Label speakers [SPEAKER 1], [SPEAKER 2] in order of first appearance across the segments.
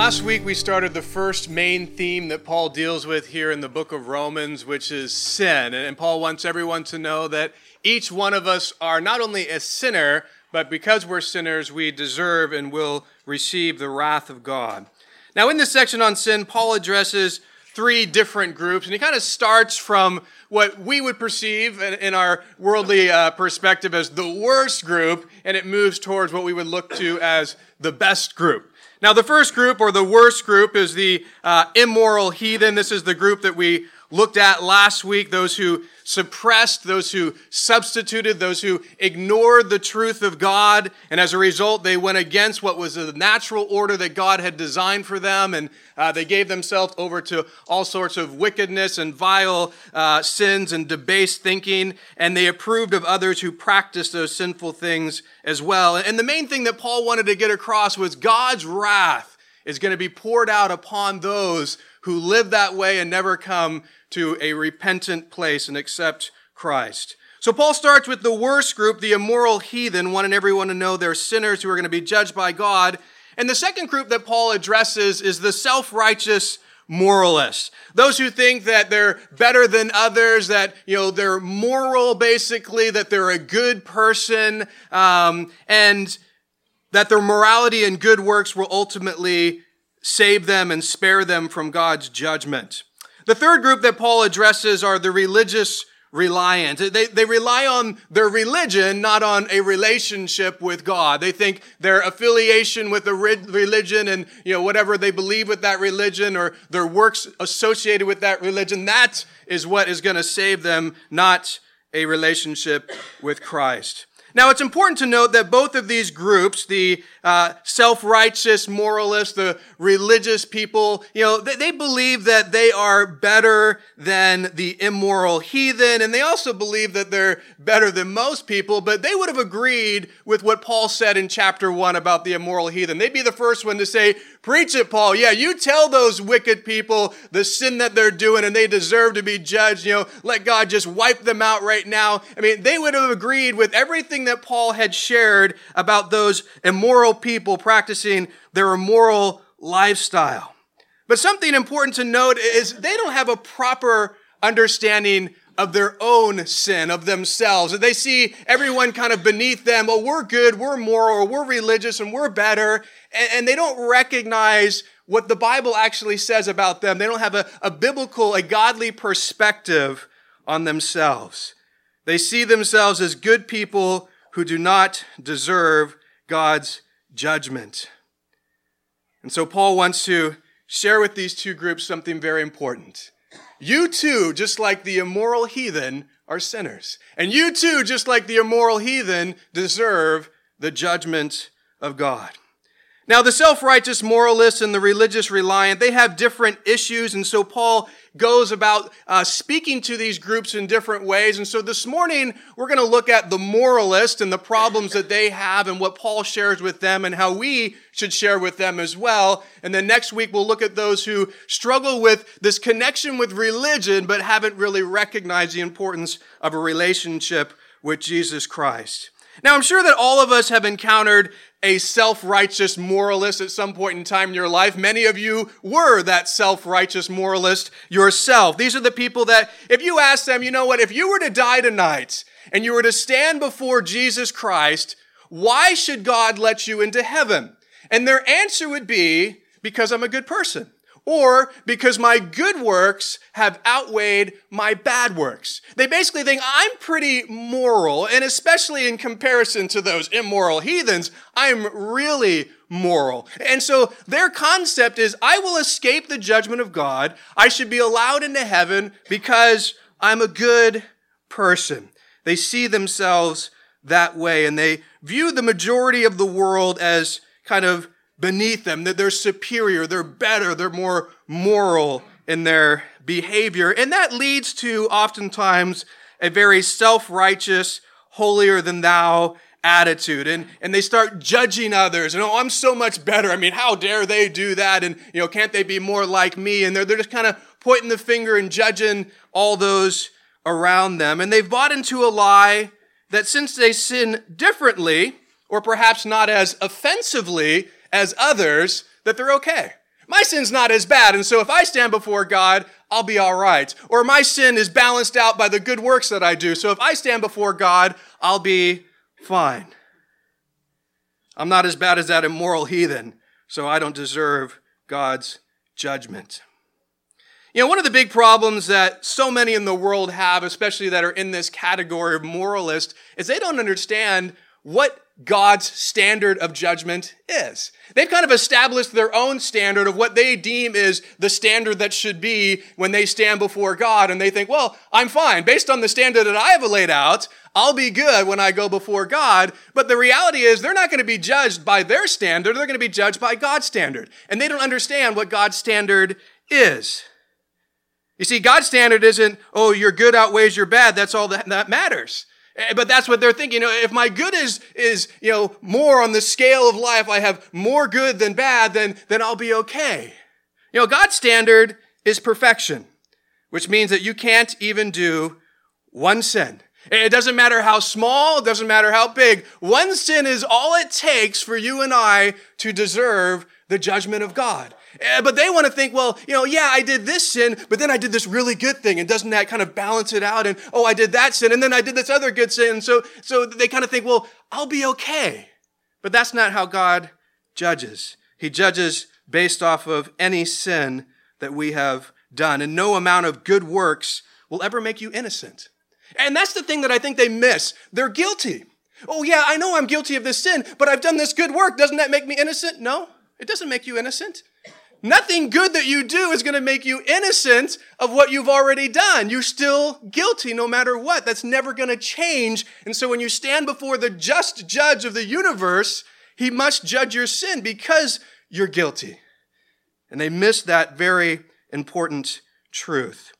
[SPEAKER 1] Last week we started the first main theme that Paul deals with here in the book of Romans, which is sin. And Paul wants everyone to know that each one of us are not only a sinner, but because we're sinners, we deserve and will receive the wrath of God. Now, in this section on sin, Paul addresses three different groups, and he kind of starts from what we would perceive in, our worldly uh, perspective as the worst group, and it moves towards what we would look to as the best group. Now, the first group, or the worst group, is the uh, immoral heathen. This is the group that we looked at last week those who suppressed, those who substituted, those who ignored the truth of God. And as a result, they went against what was the natural order that God had designed for them. And uh, they gave themselves over to all sorts of wickedness and vile uh, sins and debased thinking. And they approved of others who practiced those sinful things as well. And the main thing that Paul wanted to get across was God's wrath is going to be poured out upon those who live that way and never come to a repentant place and accept Christ. So Paul starts with the worst group, the immoral heathen, wanting everyone to know they're sinners who are going to be judged by God. And the second group that Paul addresses is the self-righteous moralists. Those who think that they're better than others, that, you know, they're moral basically, that they're a good person, um, and that their morality and good works will ultimately save them and spare them from God's judgment. The third group that Paul addresses are the religious reliant. They, they rely on their religion, not on a relationship with God. They think their affiliation with the religion and, you know, whatever they believe with that religion or their works associated with that religion, that is what is going to save them, not a relationship with Christ. Now, it's important to note that both of these groups, the uh, self-righteous moralists, the religious people, you know, they, they, believe that they are better than the immoral heathen, and they also believe that they're better than most people, but they would have agreed with what Paul said in chapter one about the immoral heathen. They'd be the first one to say, preach it, Paul. Yeah, you tell those wicked people the sin that they're doing and they deserve to be judged. You know, let God just wipe them out right now. I mean, they would have agreed with everything that Paul had shared about those immoral people practicing their immoral lifestyle. But something important to note is they don't have a proper understanding of their own sin, of themselves. They see everyone kind of beneath them. Oh, we're good, we're moral, we're religious, and we're better. And, they don't recognize what the Bible actually says about them. They don't have a, a biblical, a godly perspective on themselves. They see themselves as good people who do not deserve God's judgment. And so Paul wants to share with these two groups something very important. You too, just like the immoral heathen, are sinners. And you too, just like the immoral heathen, deserve the judgment of God. Now, the self-righteous moralists and the religious reliant, they have different issues. And so Paul goes about uh, speaking to these groups in different ways. And so this morning, we're going to look at the moralist and the problems that they have and what Paul shares with them and how we should share with them as well. And then next week, we'll look at those who struggle with this connection with religion, but haven't really recognized the importance of a relationship with Jesus Christ. Now, I'm sure that all of us have encountered a self-righteous moralist at some point in time in your life. Many of you were that self-righteous moralist yourself. These are the people that, if you ask them, you know what, if you were to die tonight and you were to stand before Jesus Christ, why should God let you into heaven? And their answer would be, because I'm a good person. Or because my good works have outweighed my bad works. They basically think I'm pretty moral, and especially in comparison to those immoral heathens, I'm really moral. And so their concept is I will escape the judgment of God. I should be allowed into heaven because I'm a good person. They see themselves that way, and they view the majority of the world as kind of beneath them, that they're superior, they're better, they're more moral in their behavior. And that leads to oftentimes a very self-righteous, holier than thou attitude. And, and they start judging others. And, oh, I'm so much better. I mean, how dare they do that? And, you know, can't they be more like me? And they're, they're just kind of pointing the finger and judging all those around them. And they've bought into a lie that since they sin differently, or perhaps not as offensively as others, that they're okay. My sin's not as bad, and so if I stand before God, I'll be all right. Or my sin is balanced out by the good works that I do, so if I stand before God, I'll be fine. I'm not as bad as that immoral heathen, so I don't deserve God's judgment. You know, one of the big problems that so many in the world have, especially that are in this category of moralist, is they don't understand what God's standard of judgment is. They've kind of established their own standard of what they deem is the standard that should be when they stand before God. And they think, well, I'm fine. Based on the standard that I have laid out, I'll be good when I go before God. But the reality is they're not going to be judged by their standard. They're going to be judged by God's standard. And they don't understand what God's standard is. You see, God's standard isn't, oh, your good outweighs your bad. That's all that, that matters. Eh, but that's what they're thinking. You know, if my good is, is, you know, more on the scale of life, I have more good than bad, then, then I'll be okay. You know, God's standard is perfection, which means that you can't even do one sin. It doesn't matter how small, it doesn't matter how big. One sin is all it takes for you and I to deserve the judgment of God. Eh, but they want to think, well, you know, yeah, I did this sin, but then I did this really good thing. And doesn't that kind of balance it out? And, oh, I did that sin, and then I did this other good sin. So, so they kind of think, well, I'll be okay. But that's not how God judges. He judges based off of any sin that we have done. And no amount of good works will ever make you innocent. And that's the thing that I think they miss. They're guilty. Oh, yeah, I know I'm guilty of this sin, but I've done this good work. Doesn't that make me innocent? No, it doesn't make you innocent. Nothing good that you do is going to make you innocent of what you've already done. You're still guilty no matter what. That's never going to change. And so when you stand before the just judge of the universe, he must judge your sin because you're guilty. And they miss that very important truth.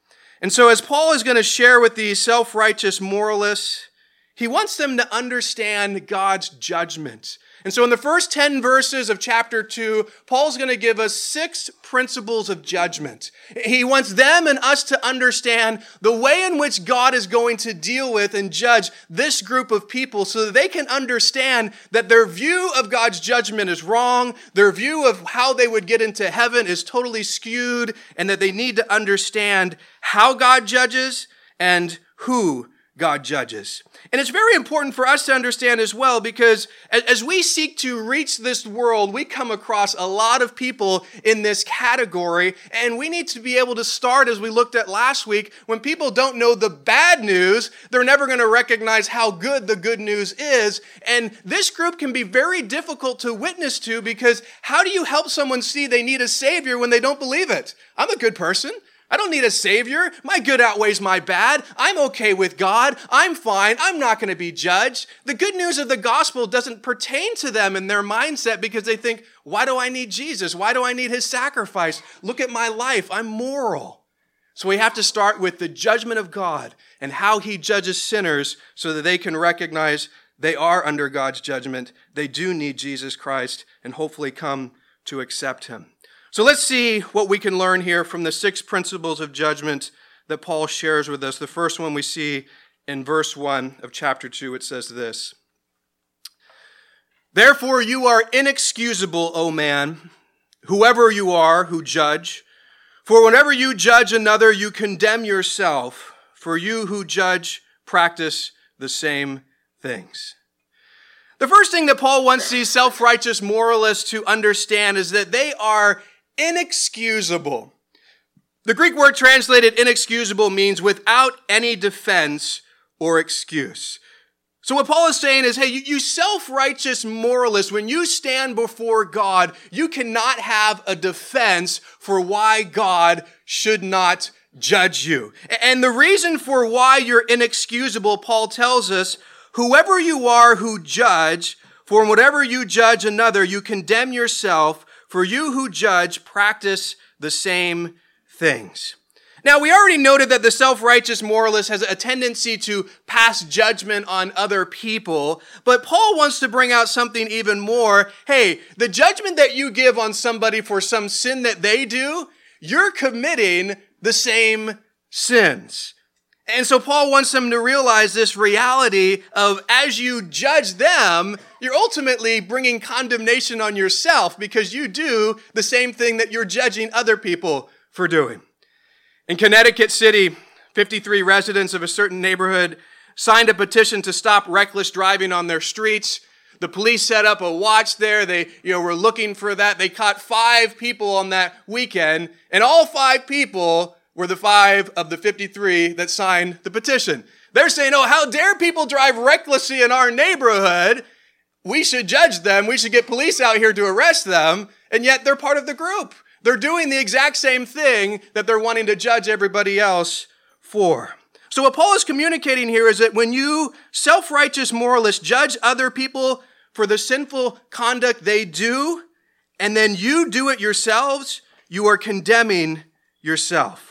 [SPEAKER 1] And so, as Paul is going to share with these self righteous moralists, he wants them to understand God's judgment. And so, in the first 10 verses of chapter 2, Paul's going to give us six principles of judgment. He wants them and us to understand the way in which God is going to deal with and judge this group of people so that they can understand that their view of God's judgment is wrong, their view of how they would get into heaven is totally skewed, and that they need to understand how God judges and who God judges. And it's very important for us to understand as well because as we seek to reach this world, we come across a lot of people in this category. And we need to be able to start, as we looked at last week, when people don't know the bad news, they're never going to recognize how good the good news is. And this group can be very difficult to witness to because how do you help someone see they need a savior when they don't believe it? I'm a good person. I don't need a savior. My good outweighs my bad. I'm okay with God. I'm fine. I'm not going to be judged. The good news of the gospel doesn't pertain to them in their mindset because they think, why do I need Jesus? Why do I need his sacrifice? Look at my life. I'm moral. So we have to start with the judgment of God and how he judges sinners so that they can recognize they are under God's judgment. They do need Jesus Christ and hopefully come to accept him. So let's see what we can learn here from the six principles of judgment that Paul shares with us. The first one we see in verse 1 of chapter 2. It says this Therefore, you are inexcusable, O man, whoever you are who judge. For whenever you judge another, you condemn yourself. For you who judge practice the same things. The first thing that Paul wants these self righteous moralists to understand is that they are inexcusable. The Greek word translated inexcusable means without any defense or excuse. So what Paul is saying is, hey, you, you self-righteous moralist, when you stand before God, you cannot have a defense for why God should not judge you. And the reason for why you're inexcusable, Paul tells us, whoever you are who judge, for whatever you judge another, you condemn yourself, for you who judge practice the same things. Now, we already noted that the self-righteous moralist has a tendency to pass judgment on other people, but Paul wants to bring out something even more. Hey, the judgment that you give on somebody for some sin that they do, you're committing the same sins. And so Paul wants them to realize this reality of as you judge them, you're ultimately bringing condemnation on yourself because you do the same thing that you're judging other people for doing. In Connecticut City, 53 residents of a certain neighborhood signed a petition to stop reckless driving on their streets. The police set up a watch there. They, you know, were looking for that. They caught five people on that weekend, and all five people were the five of the 53 that signed the petition. They're saying, oh, how dare people drive recklessly in our neighborhood? We should judge them. We should get police out here to arrest them. And yet they're part of the group. They're doing the exact same thing that they're wanting to judge everybody else for. So what Paul is communicating here is that when you self-righteous moralists judge other people for the sinful conduct they do, and then you do it yourselves, you are condemning yourself.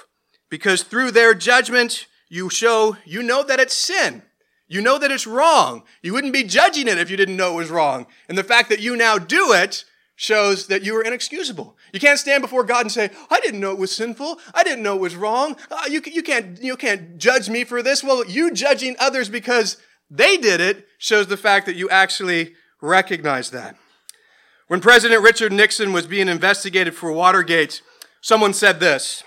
[SPEAKER 1] Because through their judgment, you show, you know that it's sin. You know that it's wrong. You wouldn't be judging it if you didn't know it was wrong. And the fact that you now do it shows that you are inexcusable. You can't stand before God and say, I didn't know it was sinful. I didn't know it was wrong. Uh, you, you, can't, you can't judge me for this. Well, you judging others because they did it shows the fact that you actually recognize that. When President Richard Nixon was being investigated for Watergate, someone said this.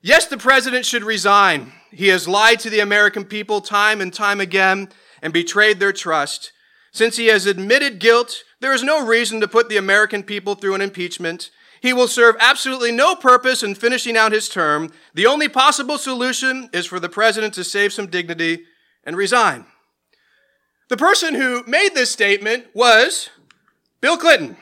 [SPEAKER 1] Yes, the president should resign. He has lied to the American people time and time again and betrayed their trust. Since he has admitted guilt, there is no reason to put the American people through an impeachment. He will serve absolutely no purpose in finishing out his term. The only possible solution is for the president to save some dignity and resign. The person who made this statement was Bill Clinton.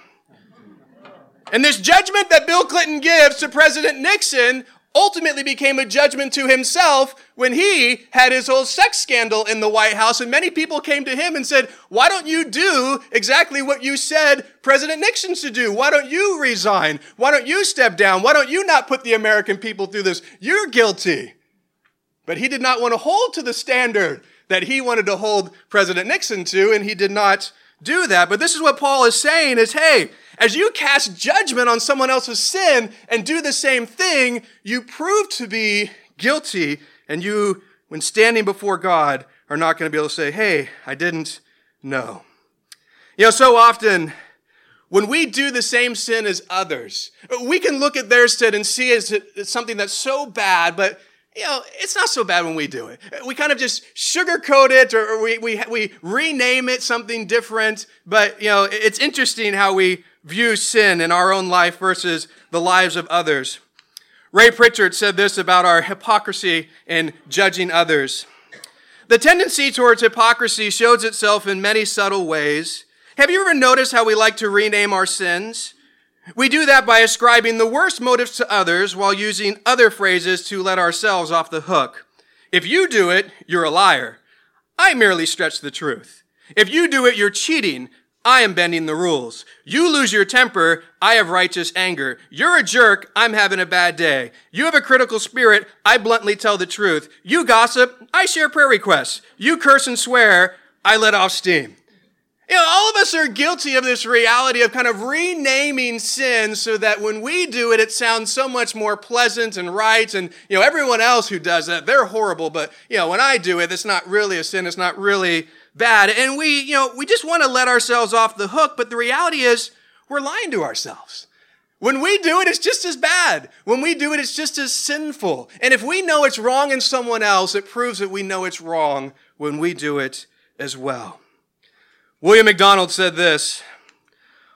[SPEAKER 1] And this judgment that Bill Clinton gives to President Nixon ultimately became a judgment to himself when he had his whole sex scandal in the White House. And many people came to him and said, Why don't you do exactly what you said President Nixon should do? Why don't you resign? Why don't you step down? Why don't you not put the American people through this? You're guilty. But he did not want to hold to the standard that he wanted to hold President Nixon to, and he did not do that. But this is what Paul is saying is, hey, as you cast judgment on someone else's sin and do the same thing, you prove to be guilty. And you, when standing before God, are not going to be able to say, hey, I didn't know. You know, so often, when we do the same sin as others, we can look at their sin and see it as something that's so bad, but you know, it's not so bad when we do it. We kind of just sugarcoat it or, we, we, we rename it something different. But, you know, it's interesting how we view sin in our own life versus the lives of others. Ray Pritchard said this about our hypocrisy in judging others. The tendency towards hypocrisy shows itself in many subtle ways. Have you ever noticed how we like to rename our sins? We do that by ascribing the worst motives to others while using other phrases to let ourselves off the hook. If you do it, you're a liar. I merely stretch the truth. If you do it, you're cheating. I am bending the rules. You lose your temper. I have righteous anger. You're a jerk. I'm having a bad day. You have a critical spirit. I bluntly tell the truth. You gossip. I share prayer requests. You curse and swear. I let off steam. You know, all of us are guilty of this reality of kind of renaming sin so that when we do it, it sounds so much more pleasant and right. And, you know, everyone else who does that, they're horrible. But, you know, when I do it, it's not really a sin. It's not really bad. And we, you know, we just want to let ourselves off the hook, but the reality is we're lying to ourselves. When we do it, it's just as bad. When we do it, it's just as sinful. And if we know it's wrong in someone else, it proves that we know it's wrong when we do it as well. William MacDonald said this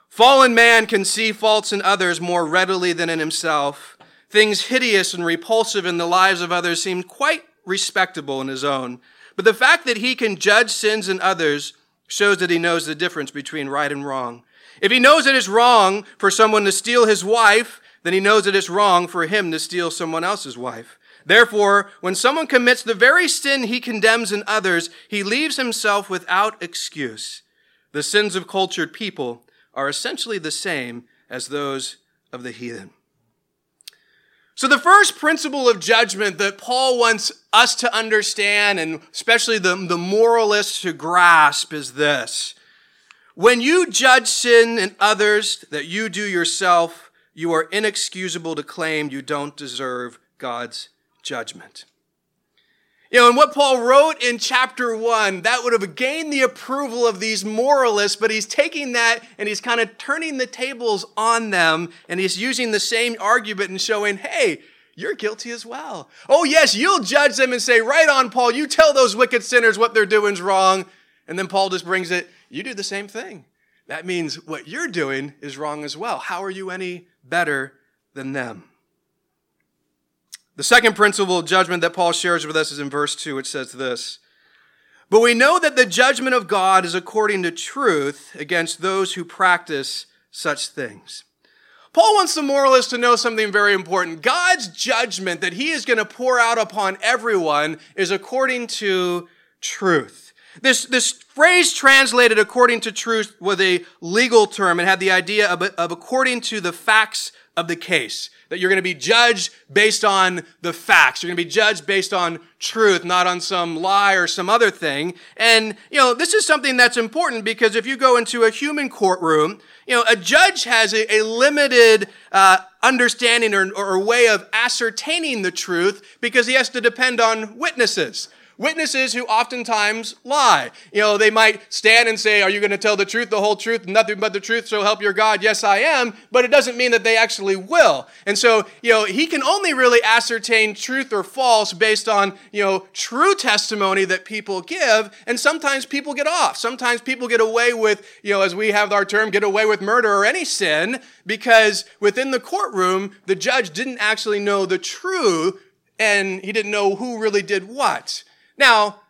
[SPEAKER 2] Fallen man can see faults in others more readily than in himself. Things hideous and repulsive in the lives of others seem quite respectable in his own. But the fact that he can judge sins in others shows that he knows the difference between right and wrong. If he knows it is wrong for someone to steal his wife, then he knows it is wrong for him to steal someone else's wife. Therefore, when someone commits the very sin he condemns in others, he leaves himself without excuse. The sins of cultured people are essentially the same as those of the heathen.
[SPEAKER 1] So, the first principle of judgment that Paul wants us to understand, and especially the, the moralists to grasp, is this. When you judge sin in others that you do yourself, you are inexcusable to claim you don't deserve God's judgment. You know, and what Paul wrote in chapter one, that would have gained the approval of these moralists, but he's taking that and he's kind of turning the tables on them and he's using the same argument and showing, hey, you're guilty as well. Oh, yes, you'll judge them and say, right on, Paul, you tell those wicked sinners what they're doing is wrong. And then Paul just brings it, you do the same thing. That means what you're doing is wrong as well. How are you any better than them? The second principle of judgment that Paul shares with us is in verse 2, which says this But we know that the judgment of God is according to truth against those who practice such things. Paul wants the moralist to know something very important. God's judgment that he is going to pour out upon everyone is according to truth. This, this phrase translated according to truth was a legal term and had the idea of, of according to the facts of the case that you're going to be judged based on the facts. You're going to be judged based on truth, not on some lie or some other thing. And, you know, this is something that's important because if you go into a human courtroom, you know, a judge has a, a limited uh, understanding or, or way of ascertaining the truth because he has to depend on witnesses. Witnesses who oftentimes lie. You know, they might stand and say, Are you going to tell the truth, the whole truth, nothing but the truth, so help your God? Yes, I am. But it doesn't mean that they actually will. And so, you know, he can only really ascertain truth or false based on, you know, true testimony that people give. And sometimes people get off. Sometimes people get away with, you know, as we have our term, get away with murder or any sin because within the courtroom, the judge didn't actually know the truth and he didn't know who really did what. Now,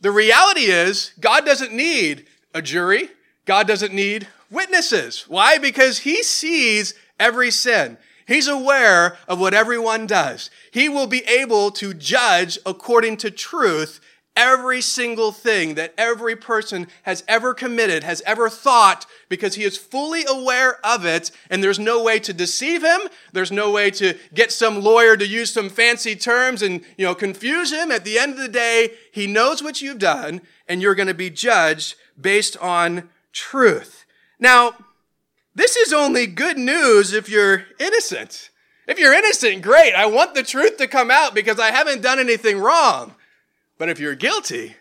[SPEAKER 1] the reality is, God doesn't need a jury. God doesn't need witnesses. Why? Because He sees every sin. He's aware of what everyone does. He will be able to judge according to truth every single thing that every person has ever committed, has ever thought, because he is fully aware of it, and there's no way to deceive him. There's no way to get some lawyer to use some fancy terms and, you know, confuse him. At the end of the day, he knows what you've done, and you're going to be judged based on truth. Now, this is only good news if you're innocent. If you're innocent, great. I want the truth to come out because I haven't done anything wrong. But if you're guilty,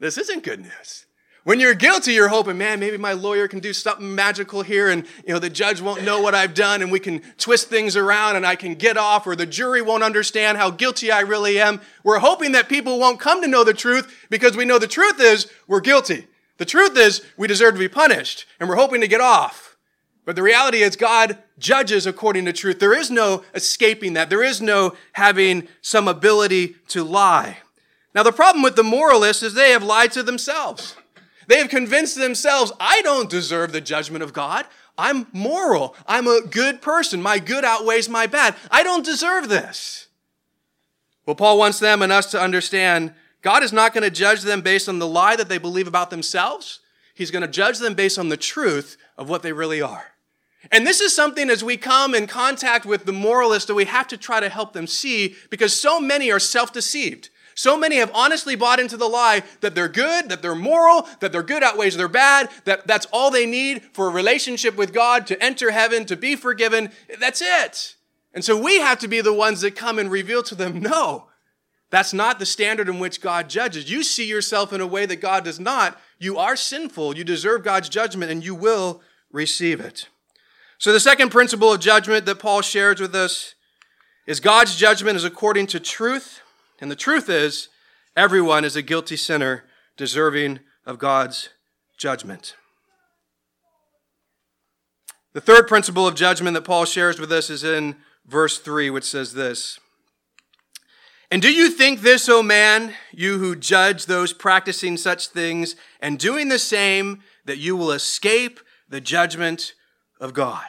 [SPEAKER 1] this isn't good news. When you're guilty, you're hoping, man, maybe my lawyer can do something magical here and, you know, the judge won't know what I've done and we can twist things around and I can get off or the jury won't understand how guilty I really am. We're hoping that people won't come to know the truth because we know the truth is we're guilty. The truth is we deserve to be punished and we're hoping to get off. But the reality is God judges according to truth. There is no escaping that. There is no having some ability to lie. Now, the problem with the moralists is they have lied to themselves. They have convinced themselves, I don't deserve the judgment of God. I'm moral. I'm a good person. My good outweighs my bad. I don't deserve this. Well, Paul wants them and us to understand God is not going to judge them based on the lie that they believe about themselves. He's going to judge them based on the truth of what they really are. And this is something as we come in contact with the moralist that we have to try to help them see because so many are self deceived. So many have honestly bought into the lie that they're good, that they're moral, that their good outweighs their bad, that that's all they need for a relationship with God, to enter heaven, to be forgiven. That's it. And so we have to be the ones that come and reveal to them, no, that's not the standard in which God judges. You see yourself in a way that God does not. You are sinful. You deserve God's judgment and you will receive it. So the second principle of judgment that Paul shares with us is God's judgment is according to truth and the truth is, everyone is a guilty sinner deserving of God's judgment. The third principle of judgment that Paul shares with us is in verse 3, which says this And do you think this, O man, you who judge those practicing such things and doing the same, that you will escape the judgment of God?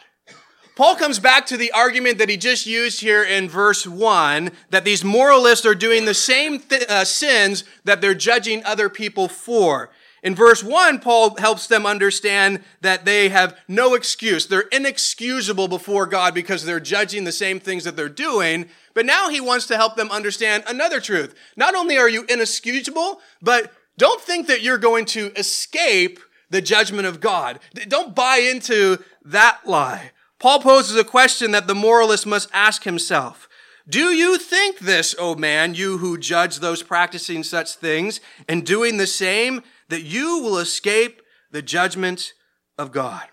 [SPEAKER 1] Paul comes back to the argument that he just used here in verse 1 that these moralists are doing the same th- uh, sins that they're judging other people for. In verse 1, Paul helps them understand that they have no excuse. They're inexcusable before God because they're judging the same things that they're doing. But now he wants to help them understand another truth. Not only are you inexcusable, but don't think that you're going to escape the judgment of God. Don't buy into that lie. Paul poses a question that the moralist must ask himself. Do you think this, O man, you who judge those practicing such things and doing the same, that you will escape the judgment of God?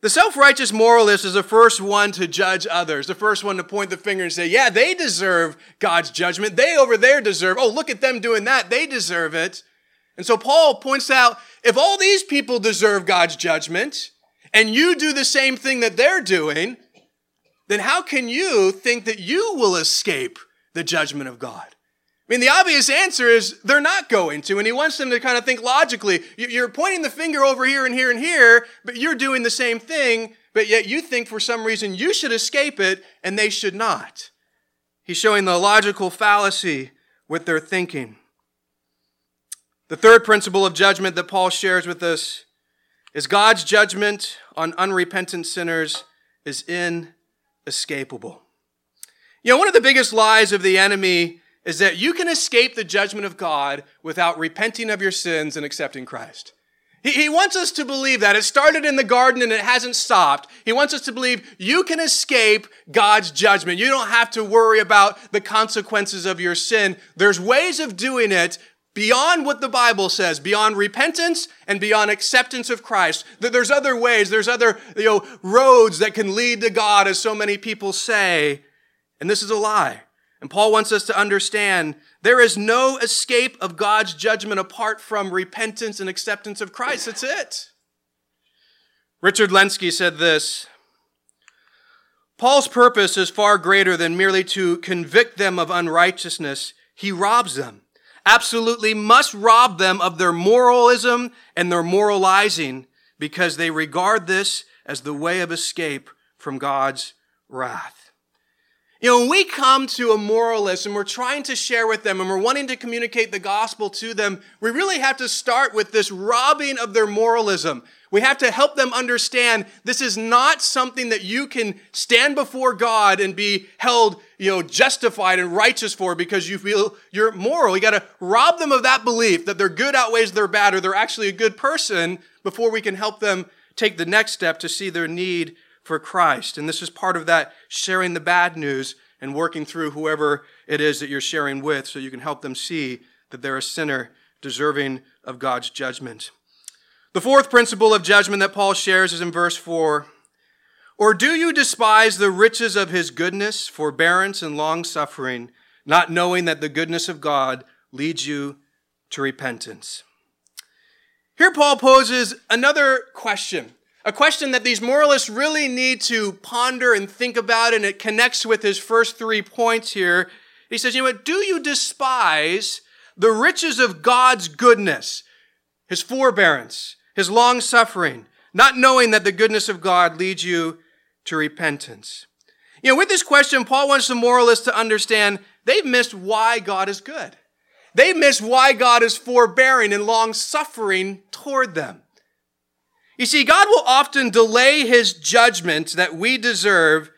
[SPEAKER 1] The self-righteous moralist is the first one to judge others, the first one to point the finger and say, yeah, they deserve God's judgment. They over there deserve, oh, look at them doing that. They deserve it. And so Paul points out, if all these people deserve God's judgment, and you do the same thing that they're doing, then how can you think that you will escape the judgment of God? I mean, the obvious answer is they're not going to, and he wants them to kind of think logically. You're pointing the finger over here and here and here, but you're doing the same thing, but yet you think for some reason you should escape it and they should not. He's showing the logical fallacy with their thinking. The third principle of judgment that Paul shares with us is God's judgment on unrepentant sinners is inescapable. You know, one of the biggest lies of the enemy is that you can escape the judgment of God without repenting of your sins and accepting Christ. He, he wants us to believe that. It started in the garden and it hasn't stopped. He wants us to believe you can escape God's judgment. You don't have to worry about the consequences of your sin. There's ways of doing it beyond what the Bible says, beyond repentance and beyond acceptance of Christ. That there's other ways, there's other you know, roads that can lead to God, as so many people say. And this is a lie. And Paul wants us to understand there is no escape of God's judgment apart from repentance and acceptance of Christ. That's it. Richard Lenski said this Paul's purpose is far greater than merely to convict them of unrighteousness. He robs them absolutely must rob them of their moralism and their moralizing because they regard this as the way of escape from God's wrath. You know, when we come to a moralist and we're trying to share with them and we're wanting to communicate the gospel to them, we really have to start with this robbing of their moralism. We have to help them understand this is not something that you can stand before God and be held, you know, justified and righteous for because you feel you're moral. You got to rob them of that belief that their good outweighs their bad or they're actually a good person before we can help them take the next step to see their need for Christ. And this is part of that sharing the bad news and working through whoever it is that you're sharing with so you can help them see that they're a sinner deserving of God's judgment. The fourth principle of judgment that Paul shares is in verse 4. Or do you despise the riches of his goodness, forbearance, and long suffering, not knowing that the goodness of God leads you to repentance? Here, Paul poses another question, a question that these moralists really need to ponder and think about, and it connects with his first three points here. He says, You know what? Do you despise the riches of God's goodness, his forbearance, his long suffering, not knowing that the goodness of God leads you to repentance. You know, with this question, Paul wants the moralists to understand they've missed why God is good. They miss why God is forbearing and long suffering toward them. You see, God will often delay his judgment that we deserve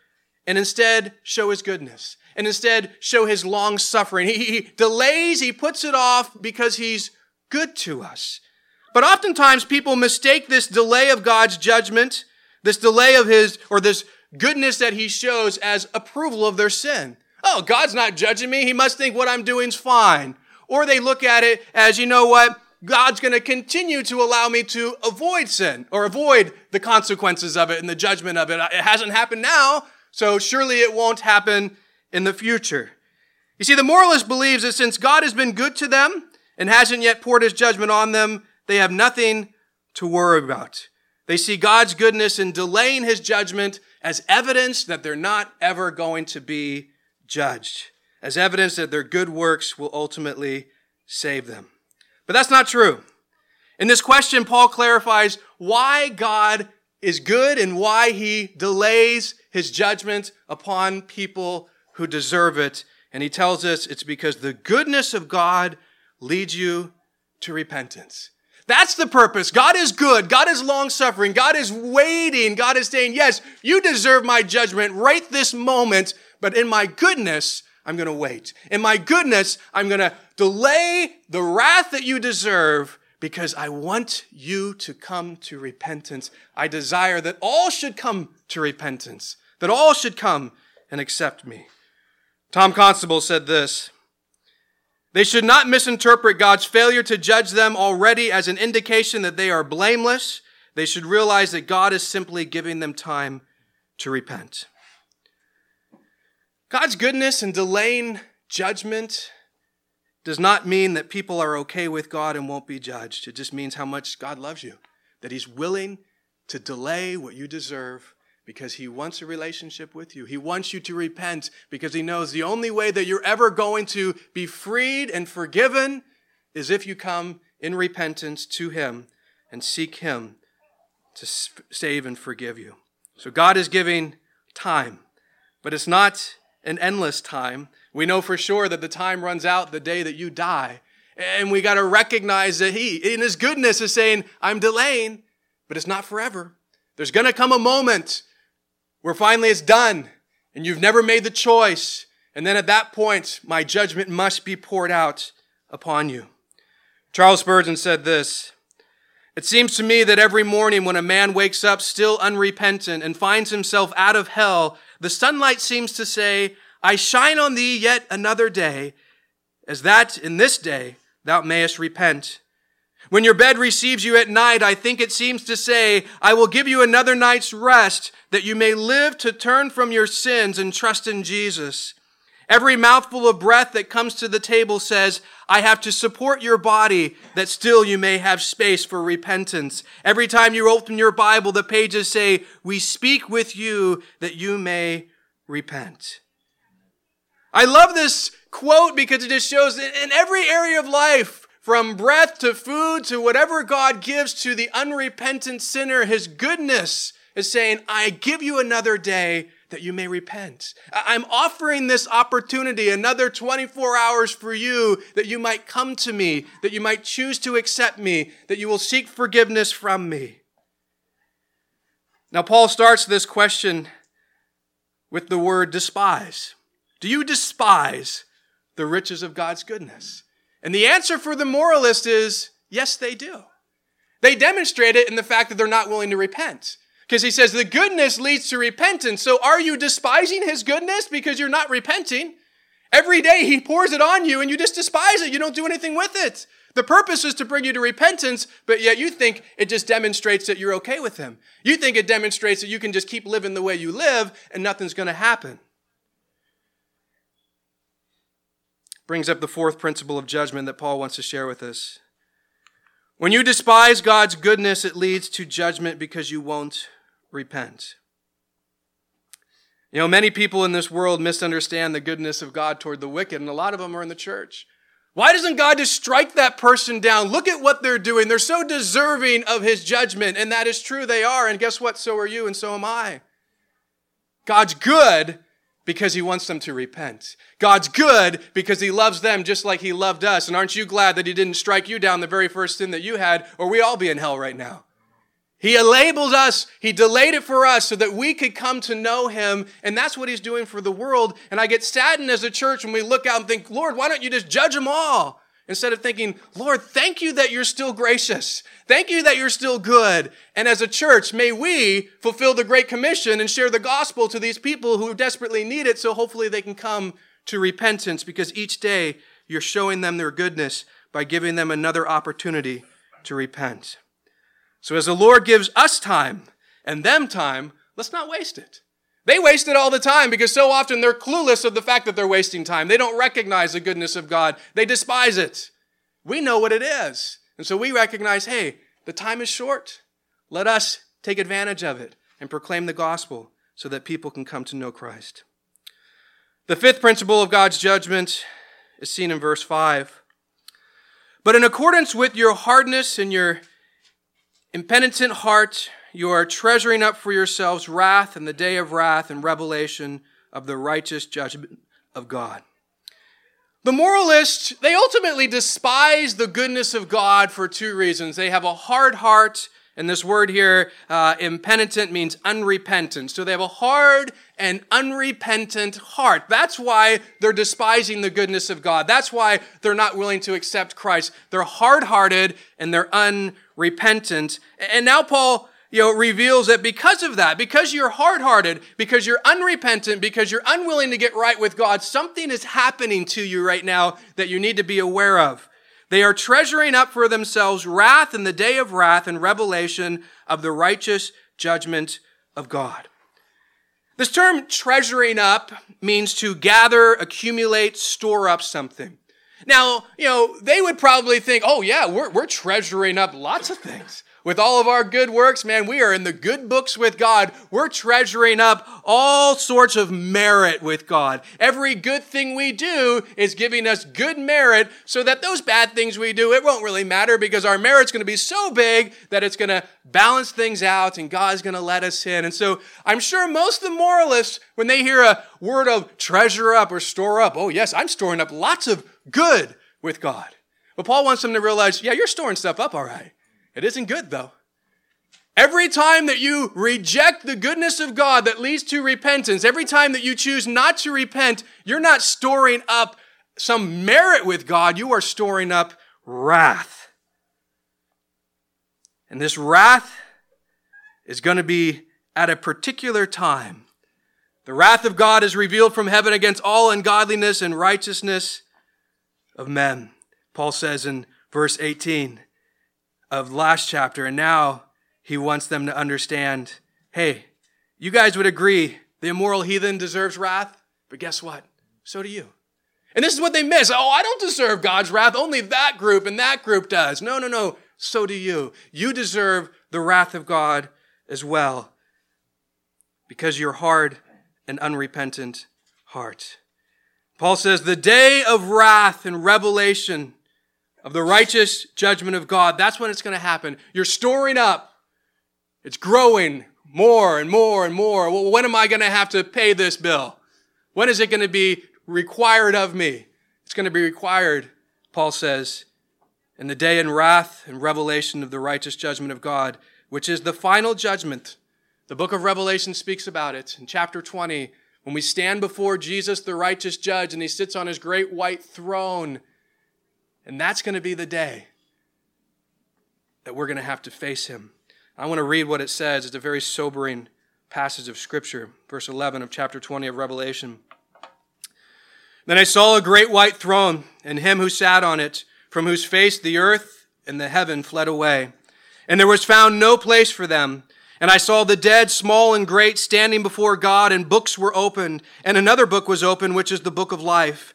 [SPEAKER 1] and instead show his goodness and instead show his long suffering. He, he delays, he puts it off because he's good to us. But oftentimes people mistake this delay of God's judgment, this delay of his, or this goodness that he shows as approval of their sin. Oh, God's not judging me. He must think what I'm doing's fine. Or they look at it as, you know what? God's going to continue to allow me to avoid sin or avoid the consequences of it and the judgment of it. It hasn't happened now, so surely it won't happen in the future. You see, the moralist believes that since God has been good to them and hasn't yet poured his judgment on them, they have nothing to worry about. They see God's goodness in delaying his judgment as evidence that they're not ever going to be judged, as evidence that their good works will ultimately save them. But that's not true. In this question, Paul clarifies why God is good and why he delays his judgment upon people who deserve it. And he tells us it's because the goodness of God leads you to repentance. That's the purpose. God is good. God is long suffering. God is waiting. God is saying, yes, you deserve my judgment right this moment, but in my goodness, I'm going to wait. In my goodness, I'm going to delay the wrath that you deserve because I want you to come to repentance. I desire that all should come to repentance, that all should come and accept me. Tom Constable said this They should not misinterpret God's failure to judge them already as an indication that they are blameless. They should realize that God is simply giving them time to repent. God's goodness in delaying judgment does not mean that people are okay with God and won't be judged. It just means how much God loves you, that He's willing to delay what you deserve because He wants a relationship with you. He wants you to repent because He knows the only way that you're ever going to be freed and forgiven is if you come in repentance to Him and seek Him to save and forgive you. So God is giving time, but it's not an endless time. We know for sure that the time runs out the day that you die. And we got to recognize that He, in His goodness, is saying, I'm delaying, but it's not forever. There's going to come a moment where finally it's done and you've never made the choice. And then at that point, my judgment must be poured out upon you. Charles Spurgeon said this It seems to me that every morning when a man wakes up still unrepentant and finds himself out of hell, the sunlight seems to say, I shine on thee yet another day, as that in this day thou mayest repent. When your bed receives you at night, I think it seems to say, I will give you another night's rest, that you may live to turn from your sins and trust in Jesus. Every mouthful of breath that comes to the table says, I have to support your body that still you may have space for repentance. Every time you open your Bible, the pages say, We speak with you that you may repent. I love this quote because it just shows that in every area of life, from breath to food to whatever God gives to the unrepentant sinner, his goodness is saying, I give you another day that you may repent. I'm offering this opportunity, another 24 hours for you, that you might come to me, that you might choose to accept me, that you will seek forgiveness from me. Now, Paul starts this question with the word despise. Do you despise the riches of God's goodness? And the answer for the moralist is yes, they do. They demonstrate it in the fact that they're not willing to repent. Because he says the goodness leads to repentance. So are you despising his goodness because you're not repenting? Every day he pours it on you and you just despise it. You don't do anything with it. The purpose is to bring you to repentance, but yet you think it just demonstrates that you're okay with him. You think it demonstrates that you can just keep living the way you live and nothing's going to happen. Brings up the fourth principle of judgment that Paul wants to share with us. When you despise God's goodness, it leads to judgment because you won't repent. You know, many people in this world misunderstand the goodness of God toward the wicked, and a lot of them are in the church. Why doesn't God just strike that person down? Look at what they're doing. They're so deserving of his judgment, and that is true, they are. And guess what? So are you, and so am I. God's good because he wants them to repent. God's good because he loves them just like he loved us. And aren't you glad that he didn't strike you down the very first sin that you had, or we all be in hell right now? He labeled us, He delayed it for us so that we could come to know Him. And that's what He's doing for the world. And I get saddened as a church when we look out and think, Lord, why don't you just judge them all? Instead of thinking, Lord, thank you that you're still gracious. Thank you that you're still good. And as a church, may we fulfill the Great Commission and share the gospel to these people who desperately need it so hopefully they can come to repentance because each day you're showing them their goodness by giving them another opportunity to repent. So as the Lord gives us time and them time, let's not waste it. They waste it all the time because so often they're clueless of the fact that they're wasting time. They don't recognize the goodness of God. They despise it. We know what it is. And so we recognize, hey, the time is short. Let us take advantage of it and proclaim the gospel so that people can come to know Christ. The fifth principle of God's judgment is seen in verse 5. But in accordance with your hardness and your impenitent heart, you are treasuring up for yourselves wrath in the day of wrath and revelation of the righteous judgment of God. The moralists, they ultimately despise the goodness of God for two reasons. They have a hard heart, and this word here, uh, impenitent, means unrepentant. So they have a hard and unrepentant heart. That's why they're despising the goodness of God. That's why they're not willing to accept Christ. They're hard hearted and they're unrepentant. And now Paul you know, reveals that because of that, because you're hard hearted, because you're unrepentant, because you're unwilling to get right with God, something is happening to you right now that you need to be aware of. They are treasuring up for themselves wrath in the day of wrath and revelation of the righteous judgment of God. This term treasuring up means to gather, accumulate, store up something. Now, you know, they would probably think, oh, yeah, we're, we're treasuring up lots of things. With all of our good works, man, we are in the good books with God. We're treasuring up all sorts of merit with God. Every good thing we do is giving us good merit so that those bad things we do, it won't really matter because our merit's going to be so big that it's going to balance things out and God's going to let us in. And so I'm sure most of the moralists, when they hear a word of treasure up or store up, oh, yes, I'm storing up lots of good with God. But Paul wants them to realize, yeah, you're storing stuff up all right. It isn't good, though. Every time that you reject the goodness of God that leads to repentance, every time that you choose not to repent, you're not storing up some merit with God, you are storing up wrath. And this wrath is going to be at a particular time. The wrath of God is revealed from heaven against all ungodliness and righteousness of men. Paul says in verse 18, of last chapter, and now he wants them to understand hey, you guys would agree the immoral heathen deserves wrath, but guess what? So do you. And this is what they miss. Oh, I don't deserve God's wrath. Only that group and that group does. No, no, no. So do you. You deserve the wrath of God as well because you're hard and unrepentant heart. Paul says, the day of wrath and revelation of the righteous judgment of God, that's when it's going to happen. You're storing up. It's growing more and more and more. Well, when am I going to have to pay this bill? When is it going to be required of me? It's going to be required, Paul says, in the day and wrath and revelation of the righteous judgment of God, which is the final judgment. The book of Revelation speaks about it in chapter 20 when we stand before Jesus, the righteous judge, and he sits on his great white throne and that's going to be the day that we're going to have to face him. I want to read what it says. It's a very sobering passage of Scripture, verse 11 of chapter 20 of Revelation. Then I saw a great white throne, and him who sat on it, from whose face the earth and the heaven fled away. And there was found no place for them. And I saw the dead, small and great, standing before God, and books were opened. And another book was opened, which is the book of life.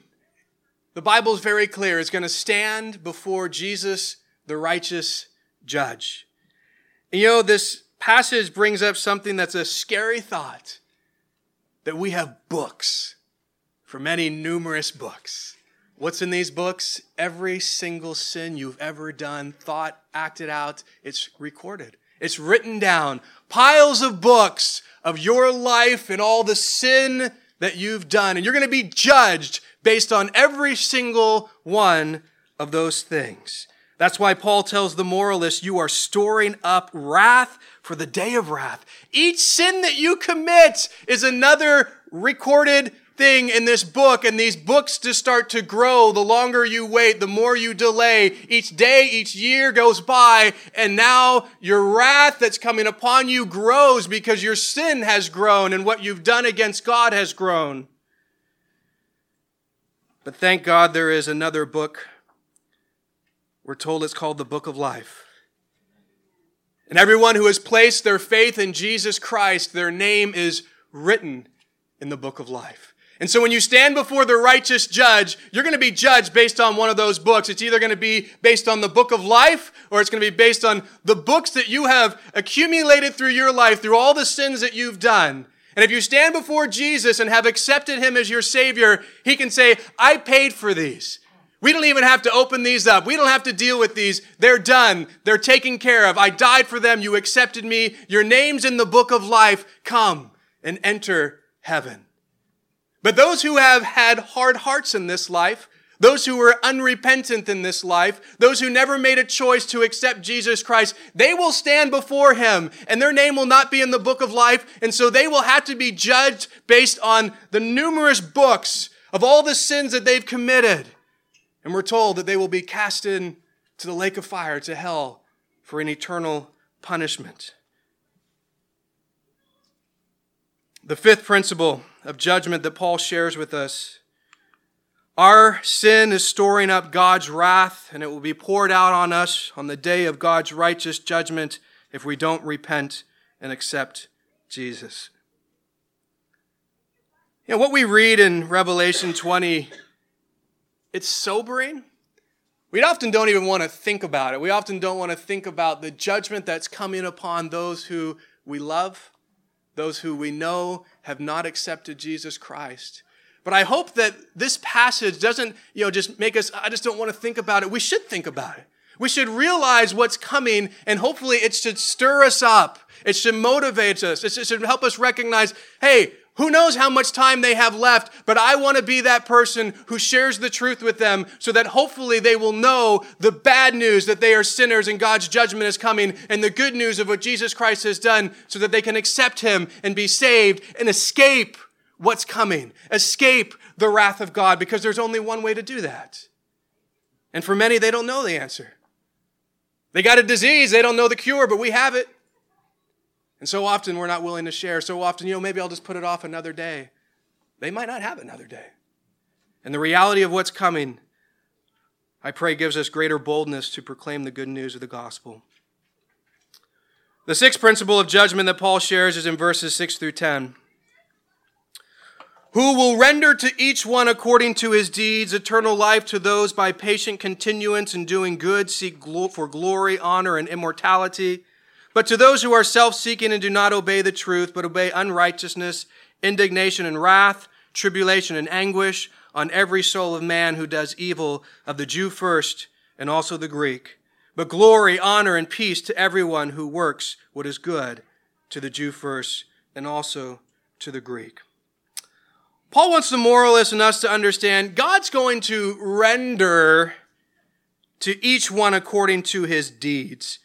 [SPEAKER 1] the Bible is very clear, It's going to stand before Jesus, the righteous judge. And you know, this passage brings up something that's a scary thought that we have books for many numerous books. What's in these books? Every single sin you've ever done, thought, acted out, it's recorded. It's written down. Piles of books of your life and all the sin that you've done. And you're going to be judged based on every single one of those things. That's why Paul tells the moralist, you are storing up wrath for the day of wrath. Each sin that you commit is another recorded thing in this book, and these books just start to grow. The longer you wait, the more you delay. Each day, each year goes by, and now your wrath that's coming upon you grows because your sin has grown and what you've done against God has grown. But thank God there is another book. We're told it's called the Book of Life. And everyone who has placed their faith in Jesus Christ, their name is written in the book of life. And so when you stand before the righteous judge, you're going to be judged based on one of those books. It's either going to be based on the book of life or it's going to be based on the books that you have accumulated through your life, through all the sins that you've done. And if you stand before Jesus and have accepted him as your savior, he can say, I paid for these. We don't even have to open these up. We don't have to deal with these. They're done. They're taken care of. I died for them. You accepted me. Your name's in the book of life. Come and enter heaven. But those who have had hard hearts in this life, those who were unrepentant in this life, those who never made a choice to accept Jesus Christ, they will stand before him and their name will not be in the book of life. And so they will have to be judged based on the numerous books of all the sins that they've committed. And we're told that they will be cast into the lake of fire, to hell, for an eternal punishment. The fifth principle of judgment that Paul shares with us our sin is storing up God's wrath, and it will be poured out on us on the day of God's righteous judgment if we don't repent and accept Jesus. You know, what we read in Revelation 20 it's sobering. We often don't even want to think about it. We often don't want to think about the judgment that's coming upon those who we love, those who we know have not accepted Jesus Christ. But I hope that this passage doesn't, you know, just make us, I just don't want to think about it. We should think about it. We should realize what's coming, and hopefully it should stir us up. It should motivate us. It should help us recognize, hey, who knows how much time they have left, but I want to be that person who shares the truth with them so that hopefully they will know the bad news that they are sinners and God's judgment is coming and the good news of what Jesus Christ has done so that they can accept him and be saved and escape what's coming, escape the wrath of God because there's only one way to do that. And for many, they don't know the answer. They got a disease, they don't know the cure, but we have it. And so often we're not willing to share. So often, you know, maybe I'll just put it off another day. They might not have another day. And the reality of what's coming, I pray, gives us greater boldness to proclaim the good news of the gospel. The sixth principle of judgment that Paul shares is in verses 6 through 10. Who will render to each one according to his deeds eternal life to those by patient continuance in doing good seek for glory, honor, and immortality but to those who are self seeking and do not obey the truth, but obey unrighteousness, indignation and wrath, tribulation and anguish on every soul of man who does evil, of the Jew first and also the Greek. But glory, honor, and peace to everyone who works what is good, to the Jew first and also to the Greek. Paul wants the moralists and us to understand God's going to render to each one according to his deeds.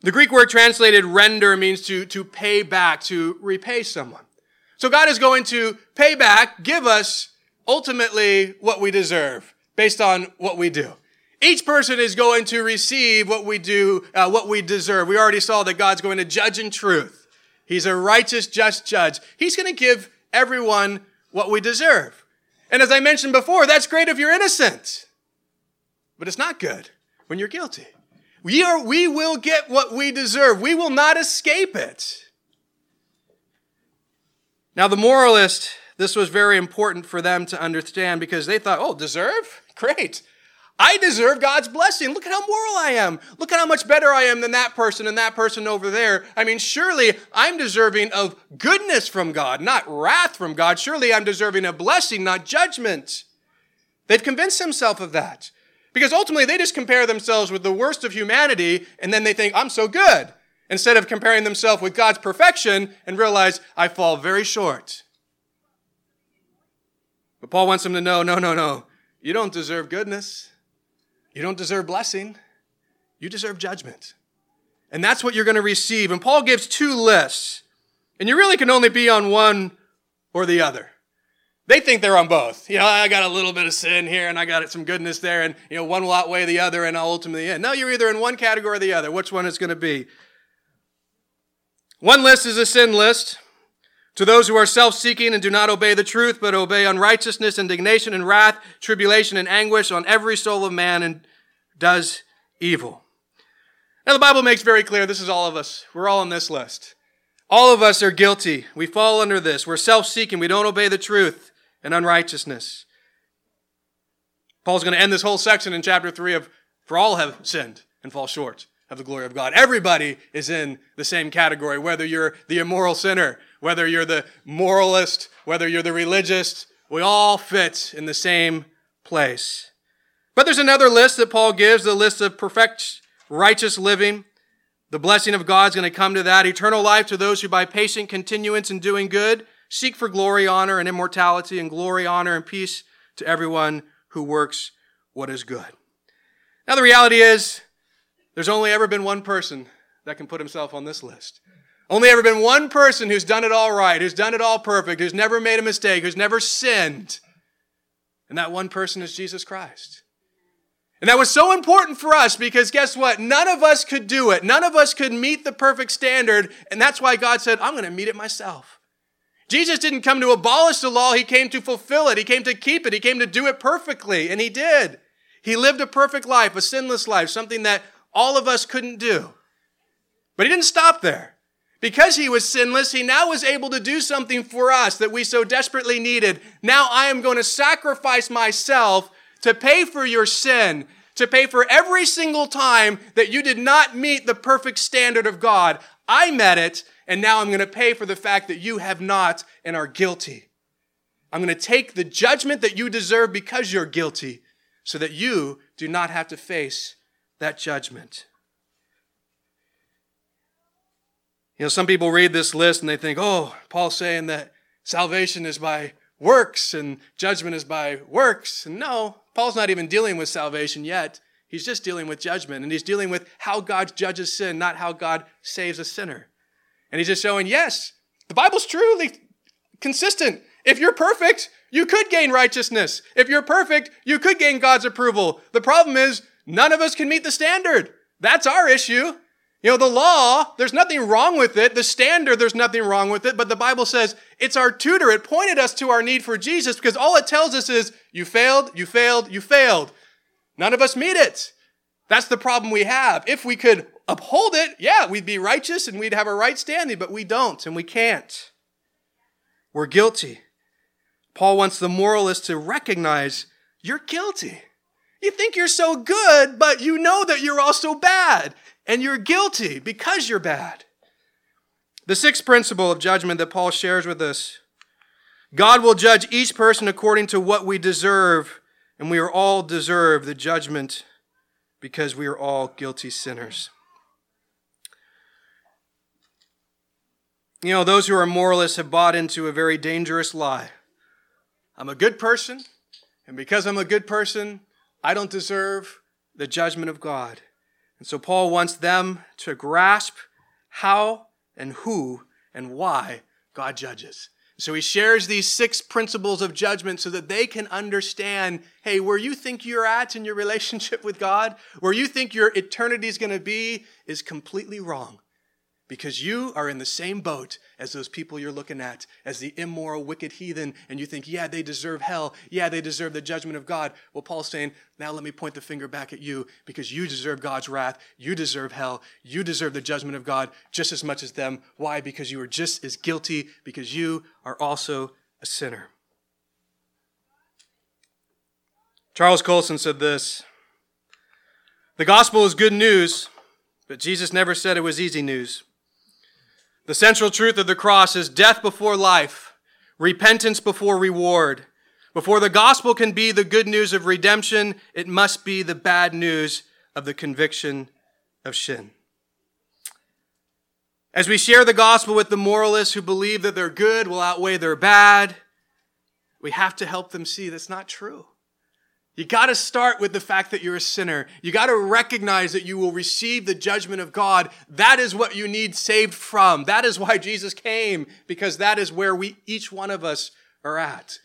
[SPEAKER 1] The Greek word translated render means to, to pay back, to repay someone. So God is going to pay back, give us ultimately what we deserve based on what we do. Each person is going to receive what we do, uh, what we deserve. We already saw that God's going to judge in truth. He's a righteous, just judge. He's going to give everyone what we deserve. And as I mentioned before, that's great if you're innocent. But it's not good when you're guilty. We, are, we will get what we deserve. We will not escape it. Now, the moralist, this was very important for them to understand because they thought, oh, deserve? Great. I deserve God's blessing. Look at how moral I am. Look at how much better I am than that person and that person over there. I mean, surely I'm deserving of goodness from God, not wrath from God. Surely I'm deserving of blessing, not judgment. They've convinced themselves of that. Because ultimately, they just compare themselves with the worst of humanity, and then they think, I'm so good. Instead of comparing themselves with God's perfection and realize, I fall very short. But Paul wants them to know no, no, no. You don't deserve goodness. You don't deserve blessing. You deserve judgment. And that's what you're going to receive. And Paul gives two lists. And you really can only be on one or the other. they think they're on both. You know, I got a little bit of sin here and I got some goodness there, and you know, one will outweigh the other, and I'll ultimately end. No, you're either in one category or the other. Which one is going to be? One list is a sin list. To those who are self seeking and do not obey the truth, but obey unrighteousness, indignation, and wrath, tribulation, and anguish on every soul of man, and does evil. Now, the Bible makes very clear this is all of us. We're all on this list. All of us are guilty. We fall under this. We're self seeking. We don't obey the truth and unrighteousness. Paul's going to end this whole section in chapter 3 of For all have sinned and fall short of the glory of God. Everybody is in the same category, whether you're the immoral sinner, whether you're the moralist, whether you're the religious, we all fit in the same place. But there's another list that Paul gives, the list of perfect righteous living. The blessing of God is going to come to that. Eternal life to those who by patient continuance in doing good seek for glory, honor, and immortality, and glory, honor, and peace to everyone who works what is good. Now, the reality is, there's only ever been one person that can put himself on this list. Only ever been one person who's done it all right, who's done it all perfect, who's never made a mistake, who's never sinned. And that one person is Jesus Christ. And that was so important for us because guess what? None of us could do it. None of us could meet the perfect standard. And that's why God said, I'm going to meet it myself. Jesus didn't come to abolish the law, He came to fulfill it. He came to keep it. He came to do it perfectly. And He did. He lived a perfect life, a sinless life, something that all of us couldn't do. But He didn't stop there. Because he was sinless, he now was able to do something for us that we so desperately needed. Now I am going to sacrifice myself to pay for your sin, to pay for every single time that you did not meet the perfect standard of God. I met it, and now I'm going to pay for the fact that you have not and are guilty. I'm going to take the judgment that you deserve because you're guilty so that you do not have to face that judgment. You know, some people read this list and they think, oh, Paul's saying that salvation is by works and judgment is by works. And no, Paul's not even dealing with salvation yet. He's just dealing with judgment. And he's dealing with how God judges sin, not how God saves a sinner. And he's just showing, yes, the Bible's truly consistent. If you're perfect, you could gain righteousness. If you're perfect, you could gain God's approval. The problem is, none of us can meet the standard. That's our issue. You know, the law, there's nothing wrong with it. The standard, there's nothing wrong with it. But the Bible says it's our tutor. It pointed us to our need for Jesus because all it tells us is you failed, you failed, you failed. None of us meet it. That's the problem we have. If we could uphold it, yeah, we'd be righteous and we'd have a right standing, but we don't and we can't. We're guilty. Paul wants the moralist to recognize you're guilty. You think you're so good, but you know that you're also bad and you're guilty because you're bad. The sixth principle of judgment that Paul shares with us God will judge each person according to what we deserve, and we are all deserve the judgment because we are all guilty sinners. You know, those who are moralists have bought into a very dangerous lie. I'm a good person, and because I'm a good person, I don't deserve the judgment of God. And so Paul wants them to grasp how and who and why God judges. So he shares these six principles of judgment so that they can understand hey, where you think you're at in your relationship with God, where you think your eternity is going to be, is completely wrong because you are in the same boat as those people you're looking at, as the immoral, wicked heathen, and you think, yeah, they deserve hell. Yeah, they deserve the judgment of God. Well, Paul's saying, now let me point the finger back at you because you deserve God's wrath. You deserve hell. You deserve the judgment of God just as much as them. Why? Because you are just as guilty, because you are also a sinner. Charles Colson said this The gospel is good news, but Jesus never said it was easy news. The central truth of the cross is death before life, repentance before reward. Before the gospel can be the good news of redemption, it must be the bad news of the conviction of sin. As we share the gospel with the moralists who believe that their good will outweigh their bad, we have to help them see that's not true. You got to start with the fact that you're a sinner. You got to recognize that you will receive the judgment of God. That is what you need saved from. That is why Jesus came, because that is where we, each one of us, are at.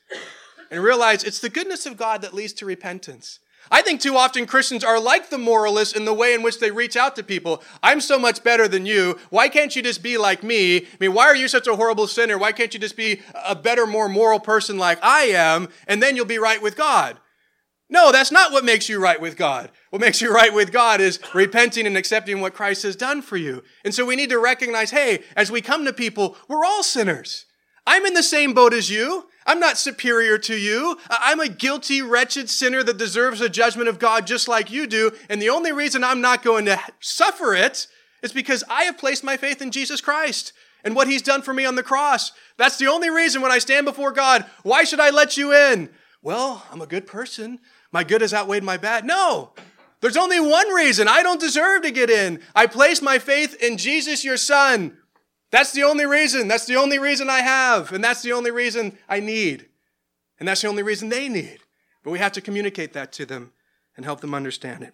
[SPEAKER 1] And realize it's the goodness of God that leads to repentance. I think too often Christians are like the moralists in the way in which they reach out to people. I'm so much better than you. Why can't you just be like me? I mean, why are you such a horrible sinner? Why can't you just be a better, more moral person like I am, and then you'll be right with God? No, that's not what makes you right with God. What makes you right with God is repenting and accepting what Christ has done for you. And so we need to recognize, hey, as we come to people, we're all sinners. I'm in the same boat as you. I'm not superior to you. I'm a guilty, wretched sinner that deserves the judgment of God just like you do. And the only reason I'm not going to suffer it is because I have placed my faith in Jesus Christ and what he's done for me on the cross. That's the only reason when I stand before God, why should I let you in? Well, I'm a good person. My good has outweighed my bad. No, there's only one reason. I don't deserve to get in. I place my faith in Jesus, your son. That's the only reason. That's the only reason I have. And that's the only reason I need. And that's the only reason they need. But we have to communicate that to them and help them understand it.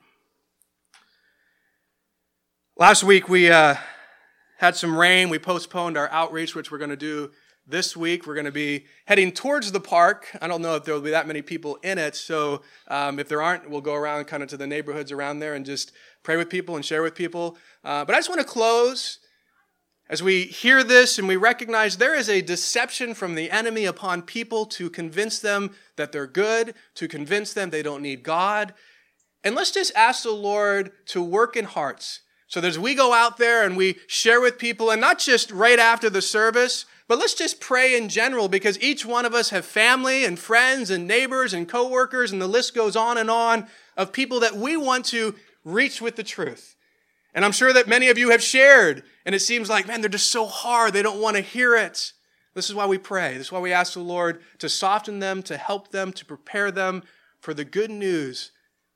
[SPEAKER 1] Last week we uh, had some rain. We postponed our outreach, which we're going to do this week. We're going to be heading towards the park. I don't know if there will be that many people in it. So um, if there aren't, we'll go around kind of to the neighborhoods around there and just pray with people and share with people. Uh, but I just want to close as we hear this and we recognize there is a deception from the enemy upon people to convince them that they're good, to convince them they don't need God. And let's just ask the Lord to work in hearts. So as we go out there and we share with people, and not just right after the service, but let's just pray in general because each one of us have family and friends and neighbors and coworkers, and the list goes on and on of people that we want to reach with the truth. And I'm sure that many of you have shared, and it seems like, man, they're just so hard. They don't want to hear it. This is why we pray. This is why we ask the Lord to soften them, to help them, to prepare them for the good news.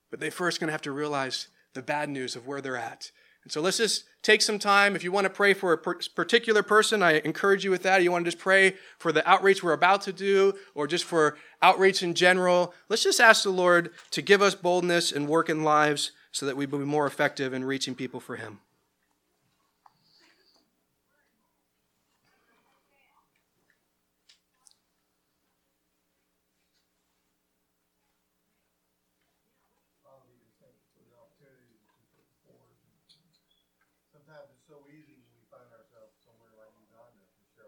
[SPEAKER 1] But they first going to have to realize the bad news of where they're at. And so let's just take some time. If you want to pray for a particular person, I encourage you with that. If You want to just pray for the outreach we're about to do or just for outreach in general. Let's just ask the Lord to give us boldness and work in lives so that we be more effective in reaching people for Him.